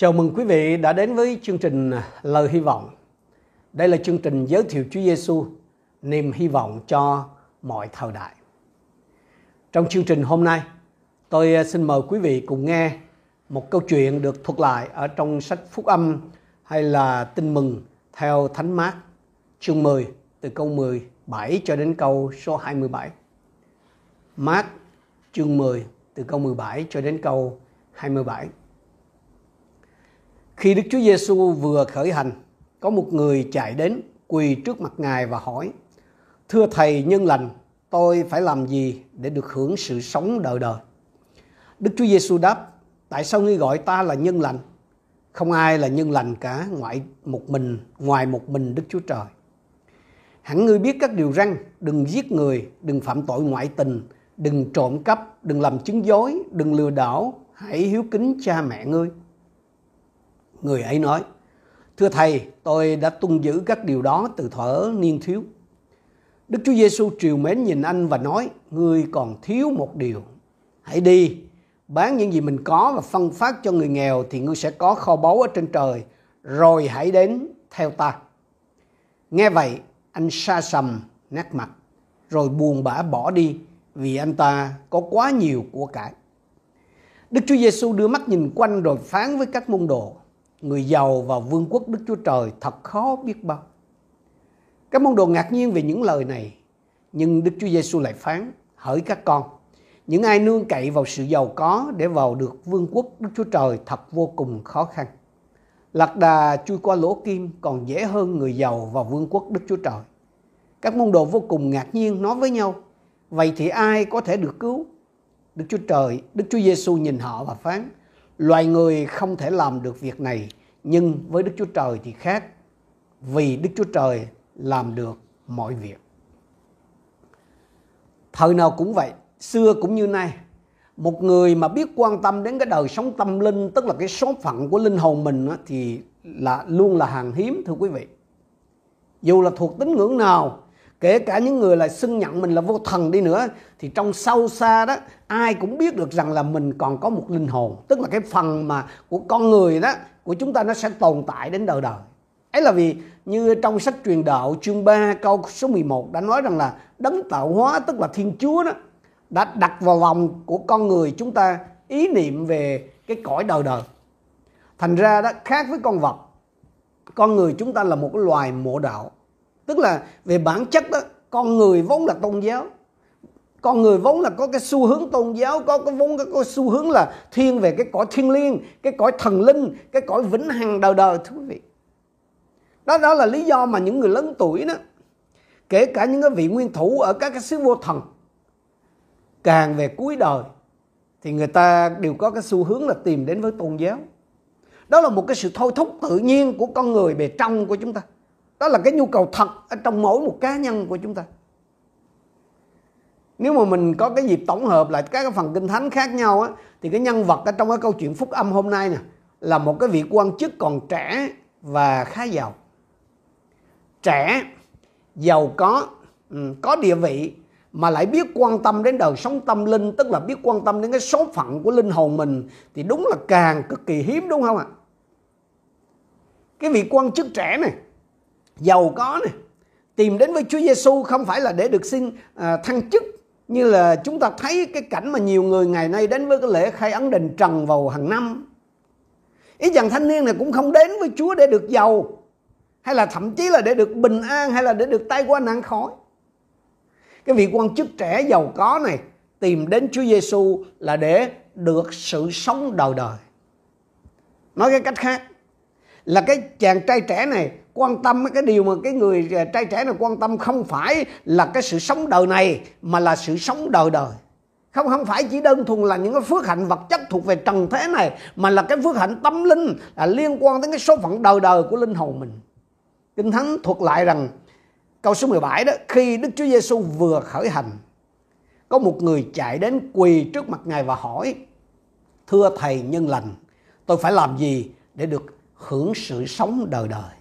Chào mừng quý vị đã đến với chương trình Lời Hy vọng. Đây là chương trình giới thiệu Chúa Giêsu, niềm hy vọng cho mọi thời đại. Trong chương trình hôm nay, tôi à, xin mời quý vị cùng nghe một câu chuyện được thuật lại ở trong sách Phúc Âm hay là Tin mừng theo Thánh Mát, chương 10 từ câu 17 cho đến câu số 27. Mát chương 10 từ câu 17 cho đến câu 27. Khi Đức Chúa Giêsu vừa khởi hành, có một người chạy đến quỳ trước mặt Ngài và hỏi: "Thưa thầy nhân lành, tôi phải làm gì để được hưởng sự sống đời đời?" Đức Chúa Giêsu đáp: "Tại sao ngươi gọi ta là nhân lành? Không ai là nhân lành cả ngoại một mình, ngoài một mình Đức Chúa Trời. Hẳn ngươi biết các điều răn, đừng giết người, đừng phạm tội ngoại tình, đừng trộm cắp, đừng làm chứng dối, đừng lừa đảo, hãy hiếu kính cha mẹ ngươi." Người ấy nói, Thưa Thầy, tôi đã tuân giữ các điều đó từ thuở niên thiếu. Đức Chúa Giêsu triều mến nhìn anh và nói, Ngươi còn thiếu một điều. Hãy đi, bán những gì mình có và phân phát cho người nghèo thì ngươi sẽ có kho báu ở trên trời. Rồi hãy đến theo ta. Nghe vậy, anh sa sầm nát mặt, rồi buồn bã bỏ đi vì anh ta có quá nhiều của cải. Đức Chúa Giêsu đưa mắt nhìn quanh rồi phán với các môn đồ người giàu vào vương quốc Đức Chúa Trời thật khó biết bao. Các môn đồ ngạc nhiên về những lời này, nhưng Đức Chúa Giêsu lại phán, hỡi các con, những ai nương cậy vào sự giàu có để vào được vương quốc Đức Chúa Trời thật vô cùng khó khăn. Lạc đà chui qua lỗ kim còn dễ hơn người giàu vào vương quốc Đức Chúa Trời. Các môn đồ vô cùng ngạc nhiên nói với nhau, vậy thì ai có thể được cứu? Đức Chúa Trời, Đức Chúa Giêsu nhìn họ và phán, loài người không thể làm được việc này, nhưng với đức chúa trời thì khác. Vì đức chúa trời làm được mọi việc. Thời nào cũng vậy, xưa cũng như nay, một người mà biết quan tâm đến cái đời sống tâm linh, tức là cái số phận của linh hồn mình thì là luôn là hàng hiếm, thưa quý vị. Dù là thuộc tín ngưỡng nào kể cả những người là xưng nhận mình là vô thần đi nữa, thì trong sâu xa đó, ai cũng biết được rằng là mình còn có một linh hồn. Tức là cái phần mà của con người đó, của chúng ta nó sẽ tồn tại đến đời đời. Ấy là vì như trong sách truyền đạo chương 3 câu số 11 đã nói rằng là đấng tạo hóa, tức là thiên chúa đó, đã đặt vào lòng của con người chúng ta ý niệm về cái cõi đời đời. Thành ra đó, khác với con vật, con người chúng ta là một cái loài mộ đạo tức là về bản chất đó, con người vốn là tôn giáo. Con người vốn là có cái xu hướng tôn giáo, có cái vốn có cái xu hướng là thiên về cái cõi thiên liêng, cái cõi thần linh, cái cõi vĩnh hằng đời đời, thưa quý vị. Đó đó là lý do mà những người lớn tuổi đó, kể cả những cái vị nguyên thủ ở các cái xứ vô thần, càng về cuối đời thì người ta đều có cái xu hướng là tìm đến với tôn giáo. Đó là một cái sự thôi thúc tự nhiên của con người bề trong của chúng ta đó là cái nhu cầu thật ở trong mỗi một cá nhân của chúng ta. Nếu mà mình có cái dịp tổng hợp lại các cái phần kinh thánh khác nhau á, thì cái nhân vật ở trong cái câu chuyện phúc âm hôm nay nè, là một cái vị quan chức còn trẻ và khá giàu. Trẻ, giàu có ừ, có địa vị, mà lại biết quan tâm đến đời sống tâm linh, tức là biết quan tâm đến cái số phận của linh hồn mình, thì đúng là càng cực kỳ hiếm, đúng không ạ? Cái vị quan chức trẻ này giàu có này tìm đến với Chúa Giêsu không phải là để được xin à, thăng chức như là chúng ta thấy cái cảnh mà nhiều người ngày nay đến với cái lễ khai ấn đền trần vào hàng năm. Ý rằng thanh niên này cũng không đến với Chúa để được giàu hay là thậm chí là để được bình an hay là để được tay qua nạn khỏi cái vị quan chức trẻ giàu có này tìm đến Chúa Giêsu là để được sự sống đời đời. Nói cái cách khác là cái chàng trai trẻ này quan tâm cái điều mà cái người à, trai trẻ này quan tâm không phải là cái sự sống đời này, mà là sự sống đời đời. Không không phải chỉ đơn thuần là những cái phước hạnh vật chất thuộc về trần thế này, mà là cái phước hạnh tâm linh là liên quan đến cái số phận đời đời của linh hồn mình. Kinh thánh thuật lại rằng, câu số 17 đó, khi Đức Chúa Giêsu vừa khởi hành, có một người chạy đến quỳ trước mặt ngài và hỏi, thưa thầy nhân lành, tôi phải làm gì để được hưởng sự sống đời đời?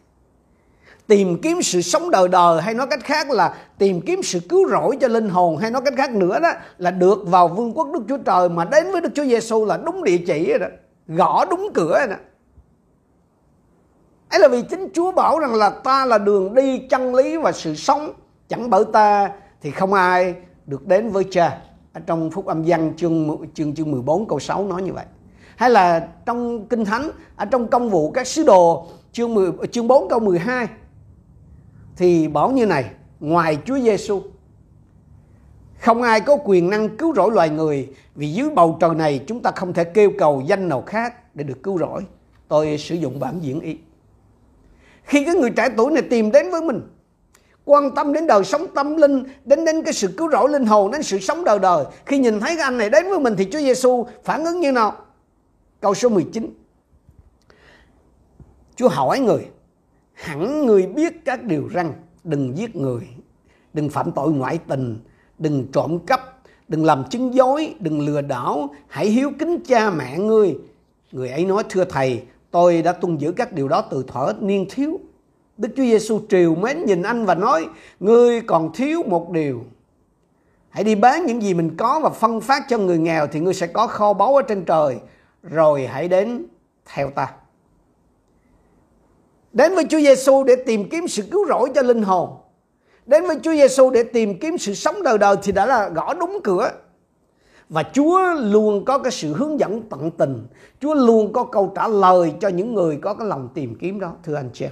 Tìm kiếm sự sống đời đời hay nói cách khác là tìm kiếm sự cứu rỗi cho linh hồn hay nói cách khác nữa đó là được vào vương quốc Đức Chúa Trời mà đến với Đức Chúa Giêsu là đúng địa chỉ rồi đó gõ đúng cửa rồi đó. Ấy là vì chính Chúa bảo rằng là ta là đường đi chân lý và sự sống. Chẳng bởi ta thì không ai được đến với cha. Ở trong phúc âm văn chương chương chương 14 câu 6 nói như vậy. Hay là trong kinh thánh ở trong công vụ các sứ đồ chương 10, chương 4 câu 12 thì bảo như này, ngoài Chúa Giêsu không ai có quyền năng cứu rỗi loài người, vì dưới bầu trời này chúng ta không thể kêu cầu danh nào khác để được cứu rỗi. Tôi sử dụng bản diễn y. Khi cái người trẻ tuổi này tìm đến với mình, quan tâm đến đời sống tâm linh, đến đến cái sự cứu rỗi linh hồn, đến sự sống đời đời, khi nhìn thấy cái anh này đến với mình thì Chúa Giêsu phản ứng như nào câu số 19 Chúa hỏi người hẳn người biết các điều răn, đừng giết người, đừng phạm tội ngoại tình, đừng trộm cắp, đừng làm chứng dối, đừng lừa đảo, hãy hiếu kính cha mẹ ngươi. Người ấy nói, thưa thầy, tôi đã tuân giữ các điều đó từ thuở niên thiếu. Đức Chúa Giêsu triều mến nhìn anh và nói, Ngươi còn thiếu một điều. Hãy đi bán những gì mình có và phân phát cho người nghèo Thì ngươi sẽ có kho báu ở trên trời. Rồi hãy đến theo ta. Đến với Chúa Giêsu để tìm kiếm sự cứu rỗi cho linh hồn. Đến với Chúa Giêsu để tìm kiếm sự sống đời đời Thì đã là gõ đúng cửa. Và Chúa luôn có cái sự hướng dẫn tận tình. Chúa luôn có câu trả lời cho những người có cái lòng tìm kiếm đó, Thưa anh chị em.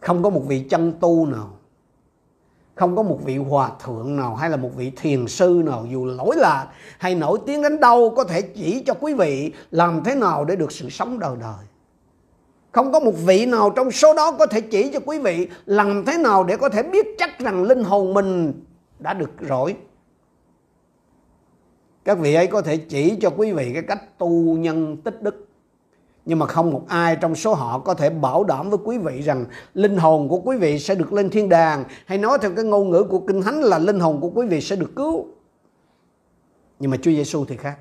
Không có một vị chân tu nào, không có một vị hòa thượng nào hay là một vị thiền sư nào dù lỗi lạc hay nổi tiếng đến đâu có thể chỉ cho quý vị làm thế nào để được sự sống đời đời không có một vị nào trong số đó có thể chỉ cho quý vị làm thế nào để có thể biết chắc rằng linh hồn mình đã được rỗi. Các vị ấy có thể chỉ cho quý vị cái cách tu nhân tích đức. Nhưng mà không một ai trong số họ có thể bảo đảm với quý vị rằng linh hồn của quý vị sẽ được lên thiên đàng. Hay nói theo cái ngôn ngữ của kinh thánh là linh hồn của quý vị sẽ được cứu. Nhưng mà Chúa Giêsu thì khác.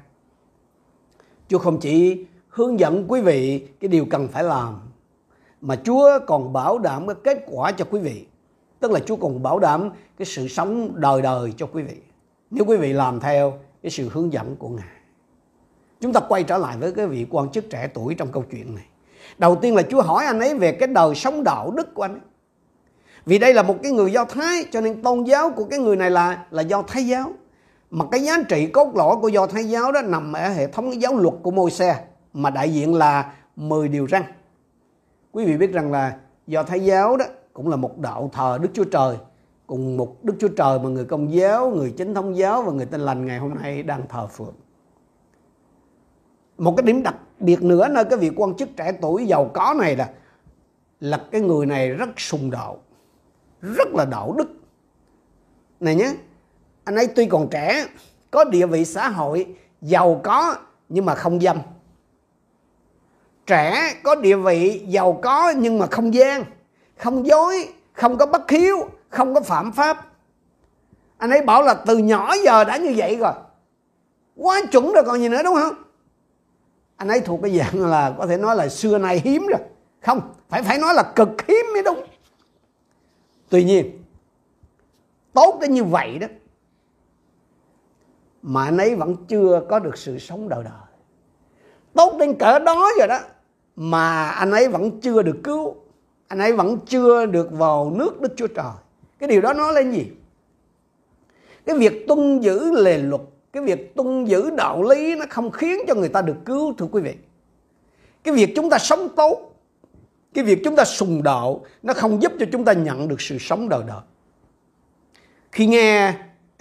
Chúa không chỉ hướng dẫn quý vị cái điều cần phải làm mà Chúa còn bảo đảm cái kết quả cho quý vị tức là Chúa còn bảo đảm cái sự sống đời đời cho quý vị nếu quý vị làm theo cái sự hướng dẫn của Ngài Chúng ta quay trở lại với cái vị quan chức trẻ tuổi trong câu chuyện này. Đầu tiên là Chúa hỏi anh ấy về cái đời sống đạo đức của anh ấy. Vì đây là một cái người Do Thái, cho nên tôn giáo của cái người này là là Do Thái giáo. Mà cái giá trị cốt lõi của Do Thái giáo đó nằm ở hệ thống giáo luật của Môi-se mà đại diện là 10 điều răn. Quý vị biết rằng là Do Thái giáo đó cũng là một đạo thờ Đức Chúa Trời cùng một Đức Chúa Trời mà người công giáo, người chính thống giáo và người tin lành ngày hôm nay đang thờ phượng. Một cái điểm đặc biệt nữa nơi cái vị quan chức trẻ tuổi giàu có này là là cái người này rất sùng đạo rất là đạo đức. Này nhé anh ấy tuy còn trẻ có địa vị xã hội giàu có nhưng mà không dâm trẻ có địa vị, giàu có nhưng mà không gian, không dối, không có bất hiếu, không có phạm pháp. Anh ấy bảo là từ nhỏ giờ đã như vậy rồi. Quá chuẩn rồi còn gì nữa, đúng không? Anh ấy thuộc cái dạng là có thể nói là xưa nay hiếm rồi. Không, phải phải nói là cực hiếm mới đúng. Tuy nhiên, tốt đến như vậy đó, mà anh ấy vẫn chưa có được sự sống đời đời. Tốt đến cỡ đó rồi đó mà anh ấy vẫn chưa được cứu. Anh ấy vẫn chưa được vào nước đức chúa trời. Cái điều đó nói lên gì? Cái việc tuân giữ lề luật, cái việc tuân giữ đạo lý nó không khiến cho người ta được cứu, thưa quý vị. Cái việc chúng ta sống tốt, cái việc chúng ta sùng đạo, nó không giúp cho chúng ta nhận được sự sống đời đời. Khi nghe,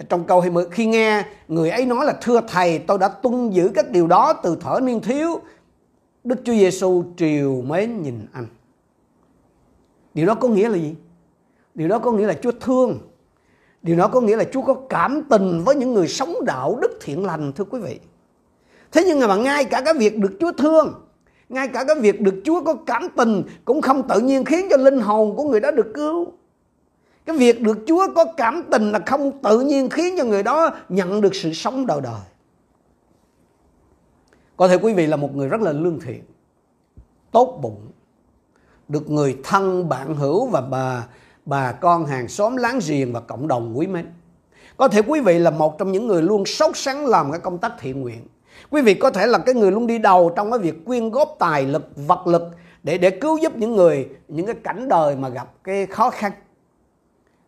trong câu 20 khi nghe người ấy nói là, thưa thầy, tôi đã tuân giữ các điều đó từ thở niên thiếu Đức Chúa Giêsu triều mến nhìn anh điều đó có nghĩa là gì điều đó có nghĩa là Chúa thương Điều đó có nghĩa là Chúa có cảm tình với những người sống đạo đức thiện lành thưa quý vị. Thế nhưng mà ngay cả cái việc được Chúa thương, ngay cả cái việc được Chúa có cảm tình cũng không tự nhiên khiến cho linh hồn của người đó được cứu. Cái việc được Chúa có cảm tình là không tự nhiên khiến cho người đó nhận được sự sống đời đời. Có thể quý vị là một người rất là lương thiện, tốt bụng, được người thân bạn hữu và bà bà con hàng xóm láng giềng và cộng đồng quý mến. Có thể quý vị là một trong những người luôn sốt sắng làm cái công tác thiện nguyện. Quý vị có thể là cái người luôn đi đầu trong cái việc quyên góp tài lực, vật lực để để cứu giúp những người những cái cảnh đời mà gặp cái khó khăn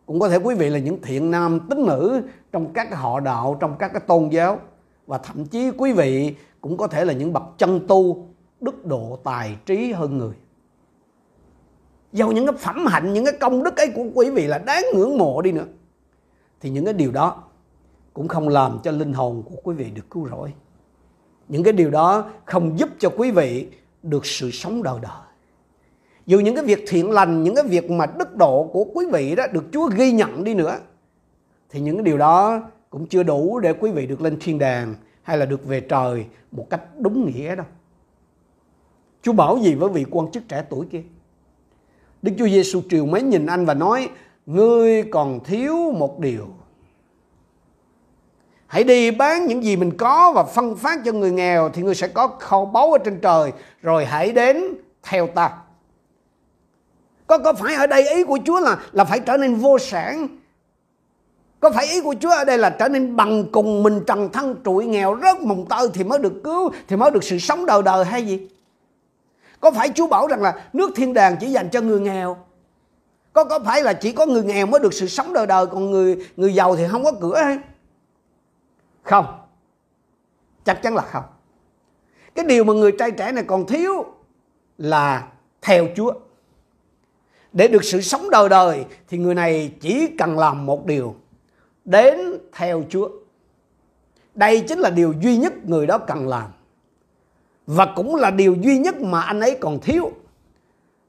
cũng có thể quý vị là những thiện nam tín nữ trong các họ đạo trong các cái tôn giáo và thậm chí quý vị cũng có thể là những bậc chân tu, đức độ tài trí hơn người. Dầu những cái phẩm hạnh, những cái công đức ấy của quý vị là đáng ngưỡng mộ đi nữa, thì những cái điều đó cũng không làm cho linh hồn của quý vị được cứu rỗi. Những cái điều đó không giúp cho quý vị được sự sống đời đời. Dù những cái việc thiện lành, những cái việc mà đức độ của quý vị đó được Chúa ghi nhận đi nữa, thì những cái điều đó cũng chưa đủ để quý vị được lên thiên đàng hay là được về trời một cách đúng nghĩa đâu. Chúa bảo gì với vị quan chức trẻ tuổi kia? Đức Chúa Giêsu triều mến nhìn anh và nói: "Ngươi còn thiếu một điều. Hãy đi bán những gì mình có và phân phát cho người nghèo thì ngươi sẽ có kho báu ở trên trời, rồi hãy đến theo ta." Có có phải ở đây ý của Chúa là là phải trở nên vô sản có phải ý của Chúa ở đây là trở nên bằng cùng mình trần thân trụi nghèo rớt mồng tơi thì mới được cứu, thì mới được sự sống đời đời hay gì? Có phải Chúa bảo rằng là nước thiên đàng chỉ dành cho người nghèo? Có có phải là chỉ có người nghèo mới được sự sống đời đời còn người người giàu thì không có cửa hay? Không. Chắc chắn là không. Cái điều mà người trai trẻ này còn thiếu là theo Chúa. Để được sự sống đời đời thì người này chỉ cần làm một điều đến theo Chúa. Đây chính là điều duy nhất người đó cần làm. Và cũng là điều duy nhất mà anh ấy còn thiếu.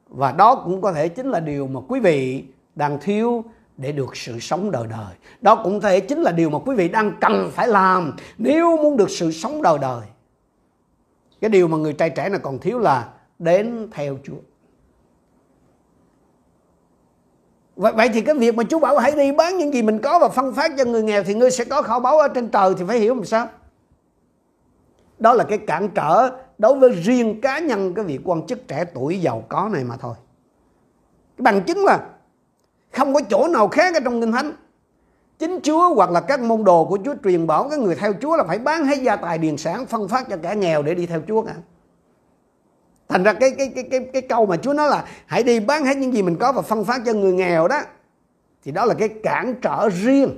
Và đó cũng có thể chính là điều mà quý vị đang thiếu để được sự sống đời đời. Đó cũng thể chính là điều mà quý vị đang cần phải làm nếu muốn được sự sống đời đời. Cái điều mà người trai trẻ này còn thiếu là đến theo Chúa. Vậy vậy thì cái việc mà Chúa bảo hãy đi bán những gì mình có và phân phát cho người nghèo thì ngươi sẽ có kho báu ở trên trời thì phải hiểu làm sao? Đó là cái cản trở đối với riêng cá nhân cái việc quan chức trẻ tuổi giàu có này mà thôi. Cái bằng chứng là không có chỗ nào khác ở trong kinh thánh. Chính Chúa hoặc là các môn đồ của Chúa truyền bảo cái người theo Chúa là phải bán hết gia tài, điền sản, phân phát cho kẻ nghèo để đi theo Chúa cả thành ra cái cái cái cái cái câu mà Chúa nói là hãy đi bán hết những gì mình có và phân phát cho người nghèo đó, thì đó là cái cản trở riêng,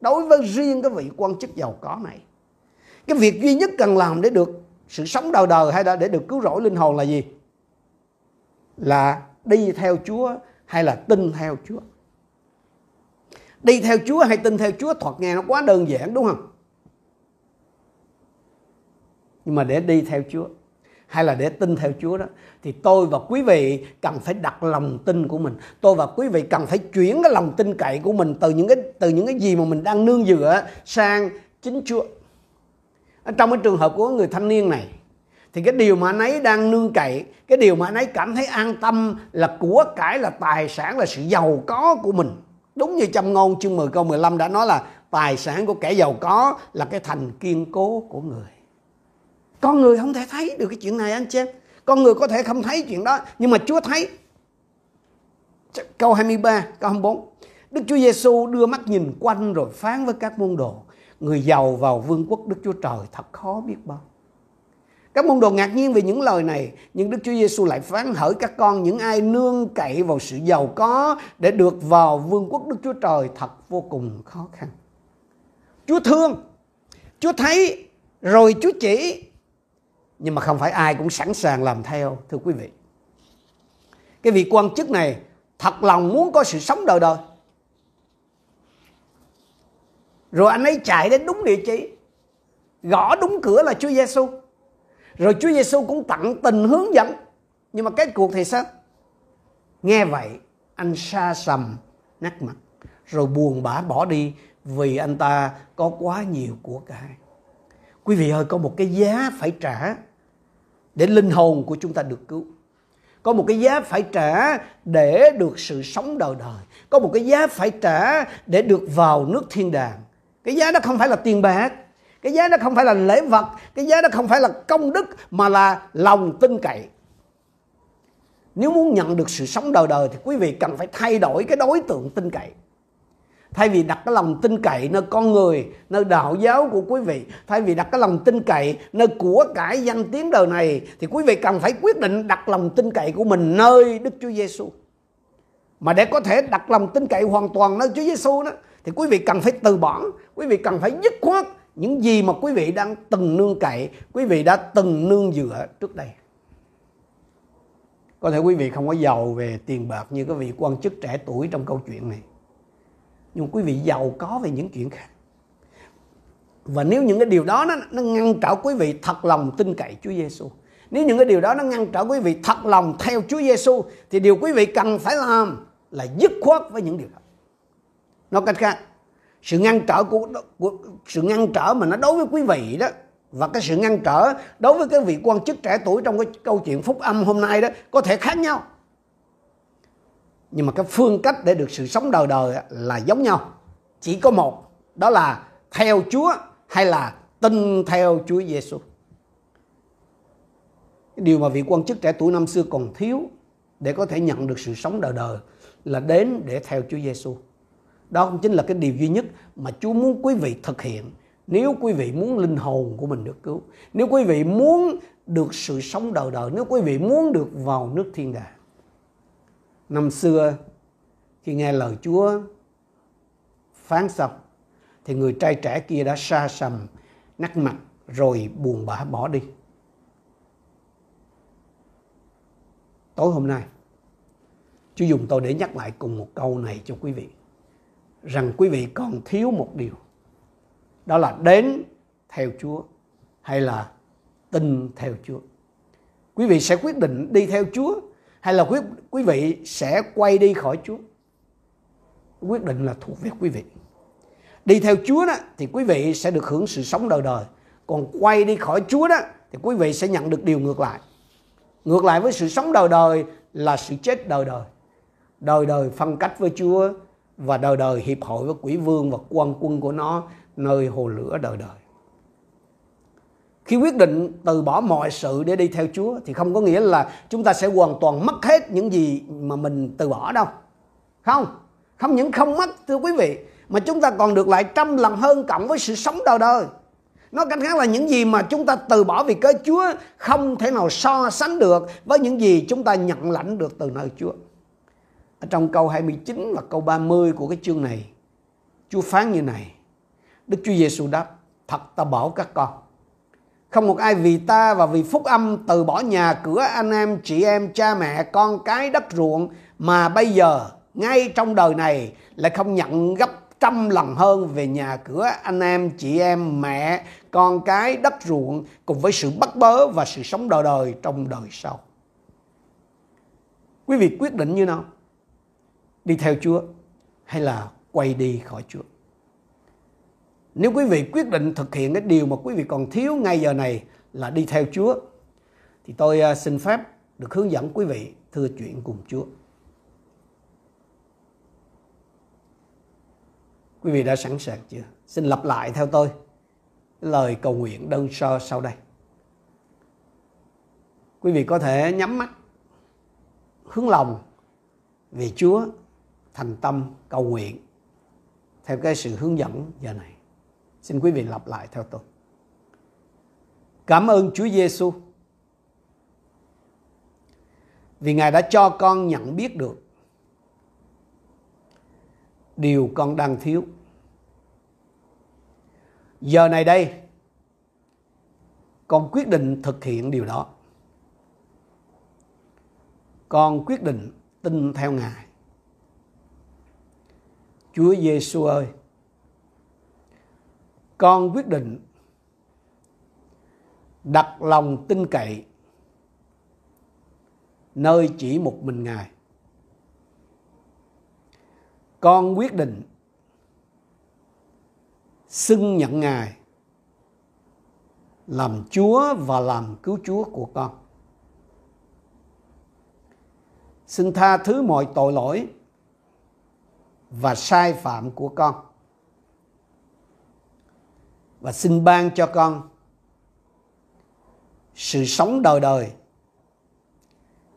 đối với riêng cái vị quan chức giàu có này. Cái việc duy nhất cần làm để được sự sống đời đời hay là để được cứu rỗi linh hồn là gì? Là đi theo Chúa hay là tin theo Chúa? Đi theo Chúa hay tin theo Chúa? Thoạt nghe nó quá đơn giản, đúng không? Nhưng mà để đi theo Chúa hay là để tin theo Chúa đó, thì tôi và quý vị cần phải đặt lòng tin của mình. Tôi và quý vị cần phải chuyển cái lòng tin cậy của mình từ những cái, từ những cái gì mà mình đang nương dựa sang chính Chúa. Ở trong cái trường hợp của người thanh niên này, thì cái điều mà anh ấy đang nương cậy, cái điều mà anh ấy cảm thấy an tâm là của cải là tài sản, là sự giàu có của mình. Đúng như trong ngôn chương 10 câu 15 đã nói là tài sản của kẻ giàu có là cái thành kiên cố của người con người không thể thấy được cái chuyện này anh chị em. Con người có thể không thấy chuyện đó nhưng mà Chúa thấy. Câu 23 câu 24 Đức Chúa Giêsu đưa mắt nhìn quanh rồi phán với các môn đồ. Người giàu vào vương quốc Đức Chúa Trời thật khó biết bao. Các môn đồ ngạc nhiên về những lời này nhưng Đức Chúa Giêsu lại phán hỡi các con những ai nương cậy vào sự giàu có để được vào vương quốc Đức Chúa Trời thật vô cùng khó khăn. Chúa thương, Chúa thấy rồi Chúa chỉ nhưng mà không phải ai cũng sẵn sàng làm theo, thưa quý vị. Cái vị quan chức này thật lòng muốn có sự sống đời đời. Rồi anh ấy chạy đến đúng địa chỉ gõ đúng cửa là Chúa Giêsu rồi Chúa Giêsu cũng tặng tình hướng dẫn. Nhưng mà kết cuộc thì sao? Nghe vậy, anh xa sầm, nát mặt, rồi buồn bã bỏ đi vì anh ta có quá nhiều của cải quý vị ơi, có một cái giá phải trả để linh hồn của chúng ta được cứu. Có một cái giá phải trả để được sự sống đời đời. Có một cái giá phải trả để được vào nước thiên đàng. Cái giá đó không phải là tiền bạc. Cái giá đó không phải là lễ vật. Cái giá đó không phải là công đức, mà là lòng tin cậy. Nếu muốn nhận được sự sống đời đời thì quý vị cần phải thay đổi cái đối tượng tin cậy thay vì đặt cái lòng tin cậy nơi con người, nơi đạo giáo của quý vị, thay vì đặt cái lòng tin cậy nơi của cải danh tiếng đời này, thì quý vị cần phải quyết định đặt lòng tin cậy của mình nơi Đức Chúa Giêsu mà để có thể đặt lòng tin cậy hoàn toàn nơi Chúa Giêsu đó, thì quý vị cần phải từ bỏ, quý vị cần phải dứt khoát những gì mà quý vị đang từng nương cậy, quý vị đã từng nương dựa trước đây. Có thể quý vị không có giàu về tiền bạc như các vị quan chức trẻ tuổi trong câu chuyện này nhưng quý vị giàu có về những chuyện khác. Và nếu những cái điều đó nó, nó ngăn trở quý vị thật lòng tin cậy Chúa Giêsu nếu những cái điều đó nó ngăn trở quý vị thật lòng theo Chúa Giêsu thì điều quý vị cần phải làm là dứt khoát với những điều đó. Nói cách khác sự ngăn trở của, của sự ngăn trở mà nó đối với quý vị đó và cái sự ngăn trở đối với cái vị quan chức trẻ tuổi trong cái câu chuyện phúc âm hôm nay đó có thể khác nhau nhưng mà cái phương cách để được sự sống đời đời là giống nhau. Chỉ có một, đó là theo Chúa hay là tin theo Chúa Giêsu điều mà vị quan chức trẻ tuổi năm xưa còn thiếu để có thể nhận được sự sống đời đời là đến để theo Chúa Giêsu đó cũng chính là cái điều duy nhất mà Chúa muốn quý vị thực hiện nếu quý vị muốn linh hồn của mình được cứu. Nếu quý vị muốn được sự sống đời đời, nếu quý vị muốn được vào nước thiên đàng năm xưa, khi nghe lời Chúa phán xong thì người trai trẻ kia đã xa sầm nắc mặt rồi buồn bã bỏ đi tối hôm nay, Chúa dùng tôi để nhắc lại cùng một câu này cho quý vị, rằng quý vị còn thiếu một điều đó là đến theo Chúa hay là tin theo Chúa. Quý vị sẽ quyết định đi theo Chúa hay là quý, quý vị sẽ quay đi khỏi Chúa. Quyết định là thuộc về quý vị. Đi theo Chúa đó thì quý vị sẽ được hưởng sự sống đời đời. Còn quay đi khỏi Chúa đó thì quý vị sẽ nhận được điều ngược lại. Ngược lại với sự sống đời đời là sự chết đời đời. Đời đời phân cách với Chúa và đời đời hiệp hội với quỷ vương và quan quân của nó nơi hồ lửa đời đời. Khi quyết định từ bỏ mọi sự để đi theo Chúa thì không có nghĩa là chúng ta sẽ hoàn toàn mất hết những gì mà mình từ bỏ đâu. Không, không những không mất thưa quý vị mà chúng ta còn được lại trăm lần hơn cộng với sự sống đời đời. Nói cách khác là những gì mà chúng ta từ bỏ vì cớ Chúa không thể nào so sánh được với những gì chúng ta nhận lãnh được từ nơi Chúa. Ở trong câu 29 và câu 30 của cái chương này, Chúa phán như này. Đức Chúa Giêsu đáp, thật ta bảo các con. Không một ai vì ta và vì phúc âm từ bỏ nhà cửa anh em, chị em, cha mẹ, con cái, đất ruộng mà bây giờ ngay trong đời này lại không nhận gấp trăm lần hơn về nhà cửa anh em, chị em, mẹ, con cái, đất ruộng cùng với sự bắt bớ và sự sống đời đời trong đời sau. Quý vị quyết định như nào? Đi theo Chúa hay là quay đi khỏi Chúa? Nếu quý vị quyết định thực hiện cái điều mà quý vị còn thiếu ngay giờ này là đi theo Chúa, thì tôi à, xin phép được hướng dẫn quý vị thưa chuyện cùng Chúa. Quý vị đã sẵn sàng chưa? Xin lặp lại theo tôi lời cầu nguyện đơn sơ sau đây. Quý vị có thể nhắm mắt, hướng lòng về Chúa thành tâm cầu nguyện theo cái sự hướng dẫn giờ này. Xin quý vị lặp lại theo tôi. Cảm ơn Chúa Giêsu vì Ngài đã cho con nhận biết được điều con đang thiếu. Giờ này đây, con quyết định thực hiện điều đó. Con quyết định tin theo Ngài. Chúa Giêsu ơi, con quyết định đặt lòng tin cậy nơi chỉ một mình ngài. Con quyết định xưng nhận ngài làm chúa và làm cứu chúa của con. Xin tha thứ mọi tội lỗi và sai phạm của con và xin ban cho con sự sống đời đời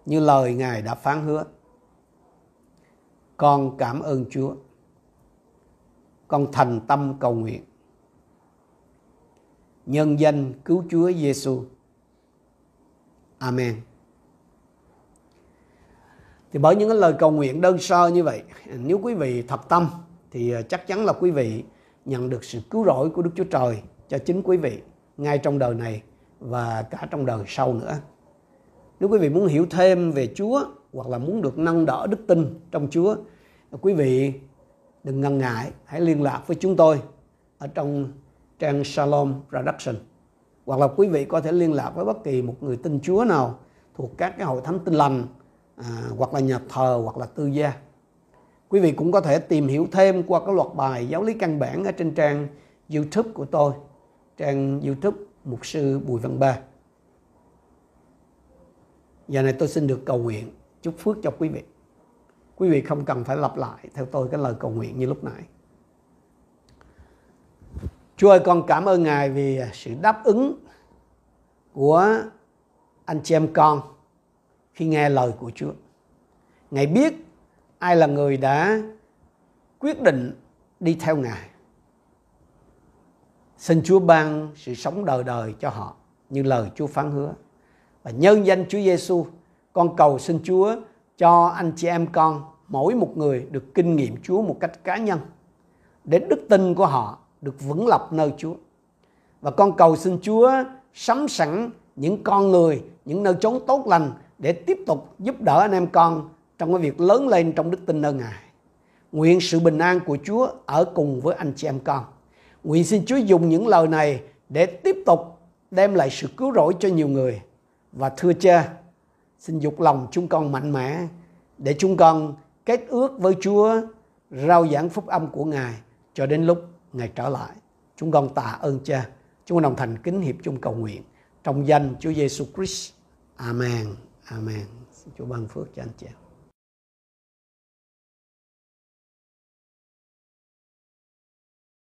như lời Ngài đã phán hứa. Con cảm ơn Chúa. con thành tâm cầu nguyện. Nhân danh cứu Chúa Giêsu. Amen. Thì bởi những cái lời cầu nguyện đơn sơ như vậy, nếu quý vị thật tâm thì ờ, chắc chắn là quý vị nhận được sự cứu rỗi của Đức Chúa Trời cho chính quý vị ngay trong đời này và cả trong đời sau nữa. Nếu quý vị muốn hiểu thêm về Chúa hoặc là muốn được nâng đỡ đức tin trong Chúa, quý vị đừng ngần ngại, hãy liên lạc với chúng tôi ở trong trang Shalom Production. Hoặc là quý vị có thể liên lạc với bất kỳ một người tin Chúa nào thuộc các cái hội thánh tin lành à, hoặc là nhà thờ hoặc là tư gia. Quý vị cũng có thể tìm hiểu thêm qua các loạt bài giáo lý căn bản ở trên trang YouTube của tôi, trang YouTube Mục sư Bùi Văn Ba. Giờ này tôi xin được cầu nguyện chúc phước cho quý vị. Quý vị không cần phải lặp lại theo tôi cái lời cầu nguyện như lúc nãy. Chúa ơi con cảm ơn Ngài vì sự đáp ứng của anh chị em con khi nghe lời của Chúa. Ngài biết ai là người đã quyết định đi theo Ngài. Xin Chúa ban sự sống đời đời cho họ như lời Chúa phán hứa. Và nhân danh Chúa Giêsu, con cầu xin Chúa cho anh chị em con mỗi một người được kinh nghiệm Chúa một cách cá nhân để đức tin của họ được vững lập nơi Chúa. Và con cầu xin Chúa sắm sẵn những con người, những nơi chốn tốt lành để tiếp tục giúp đỡ anh em con trong cái việc lớn lên trong đức tin nơi Ngài. Nguyện sự bình an của Chúa ở cùng với anh chị em con. Nguyện xin Chúa dùng những lời này để tiếp tục đem lại sự cứu rỗi cho nhiều người. Và thưa cha, xin dục lòng chúng con mạnh mẽ để chúng con kết ước với Chúa rao giảng phúc âm của Ngài cho đến lúc Ngài trở lại. Chúng con tạ ơn cha. Chúng con đồng thành kính hiệp chung cầu nguyện trong danh Chúa Giêsu Christ. Amen. Amen. Xin Chúa ban phước cho anh chị em.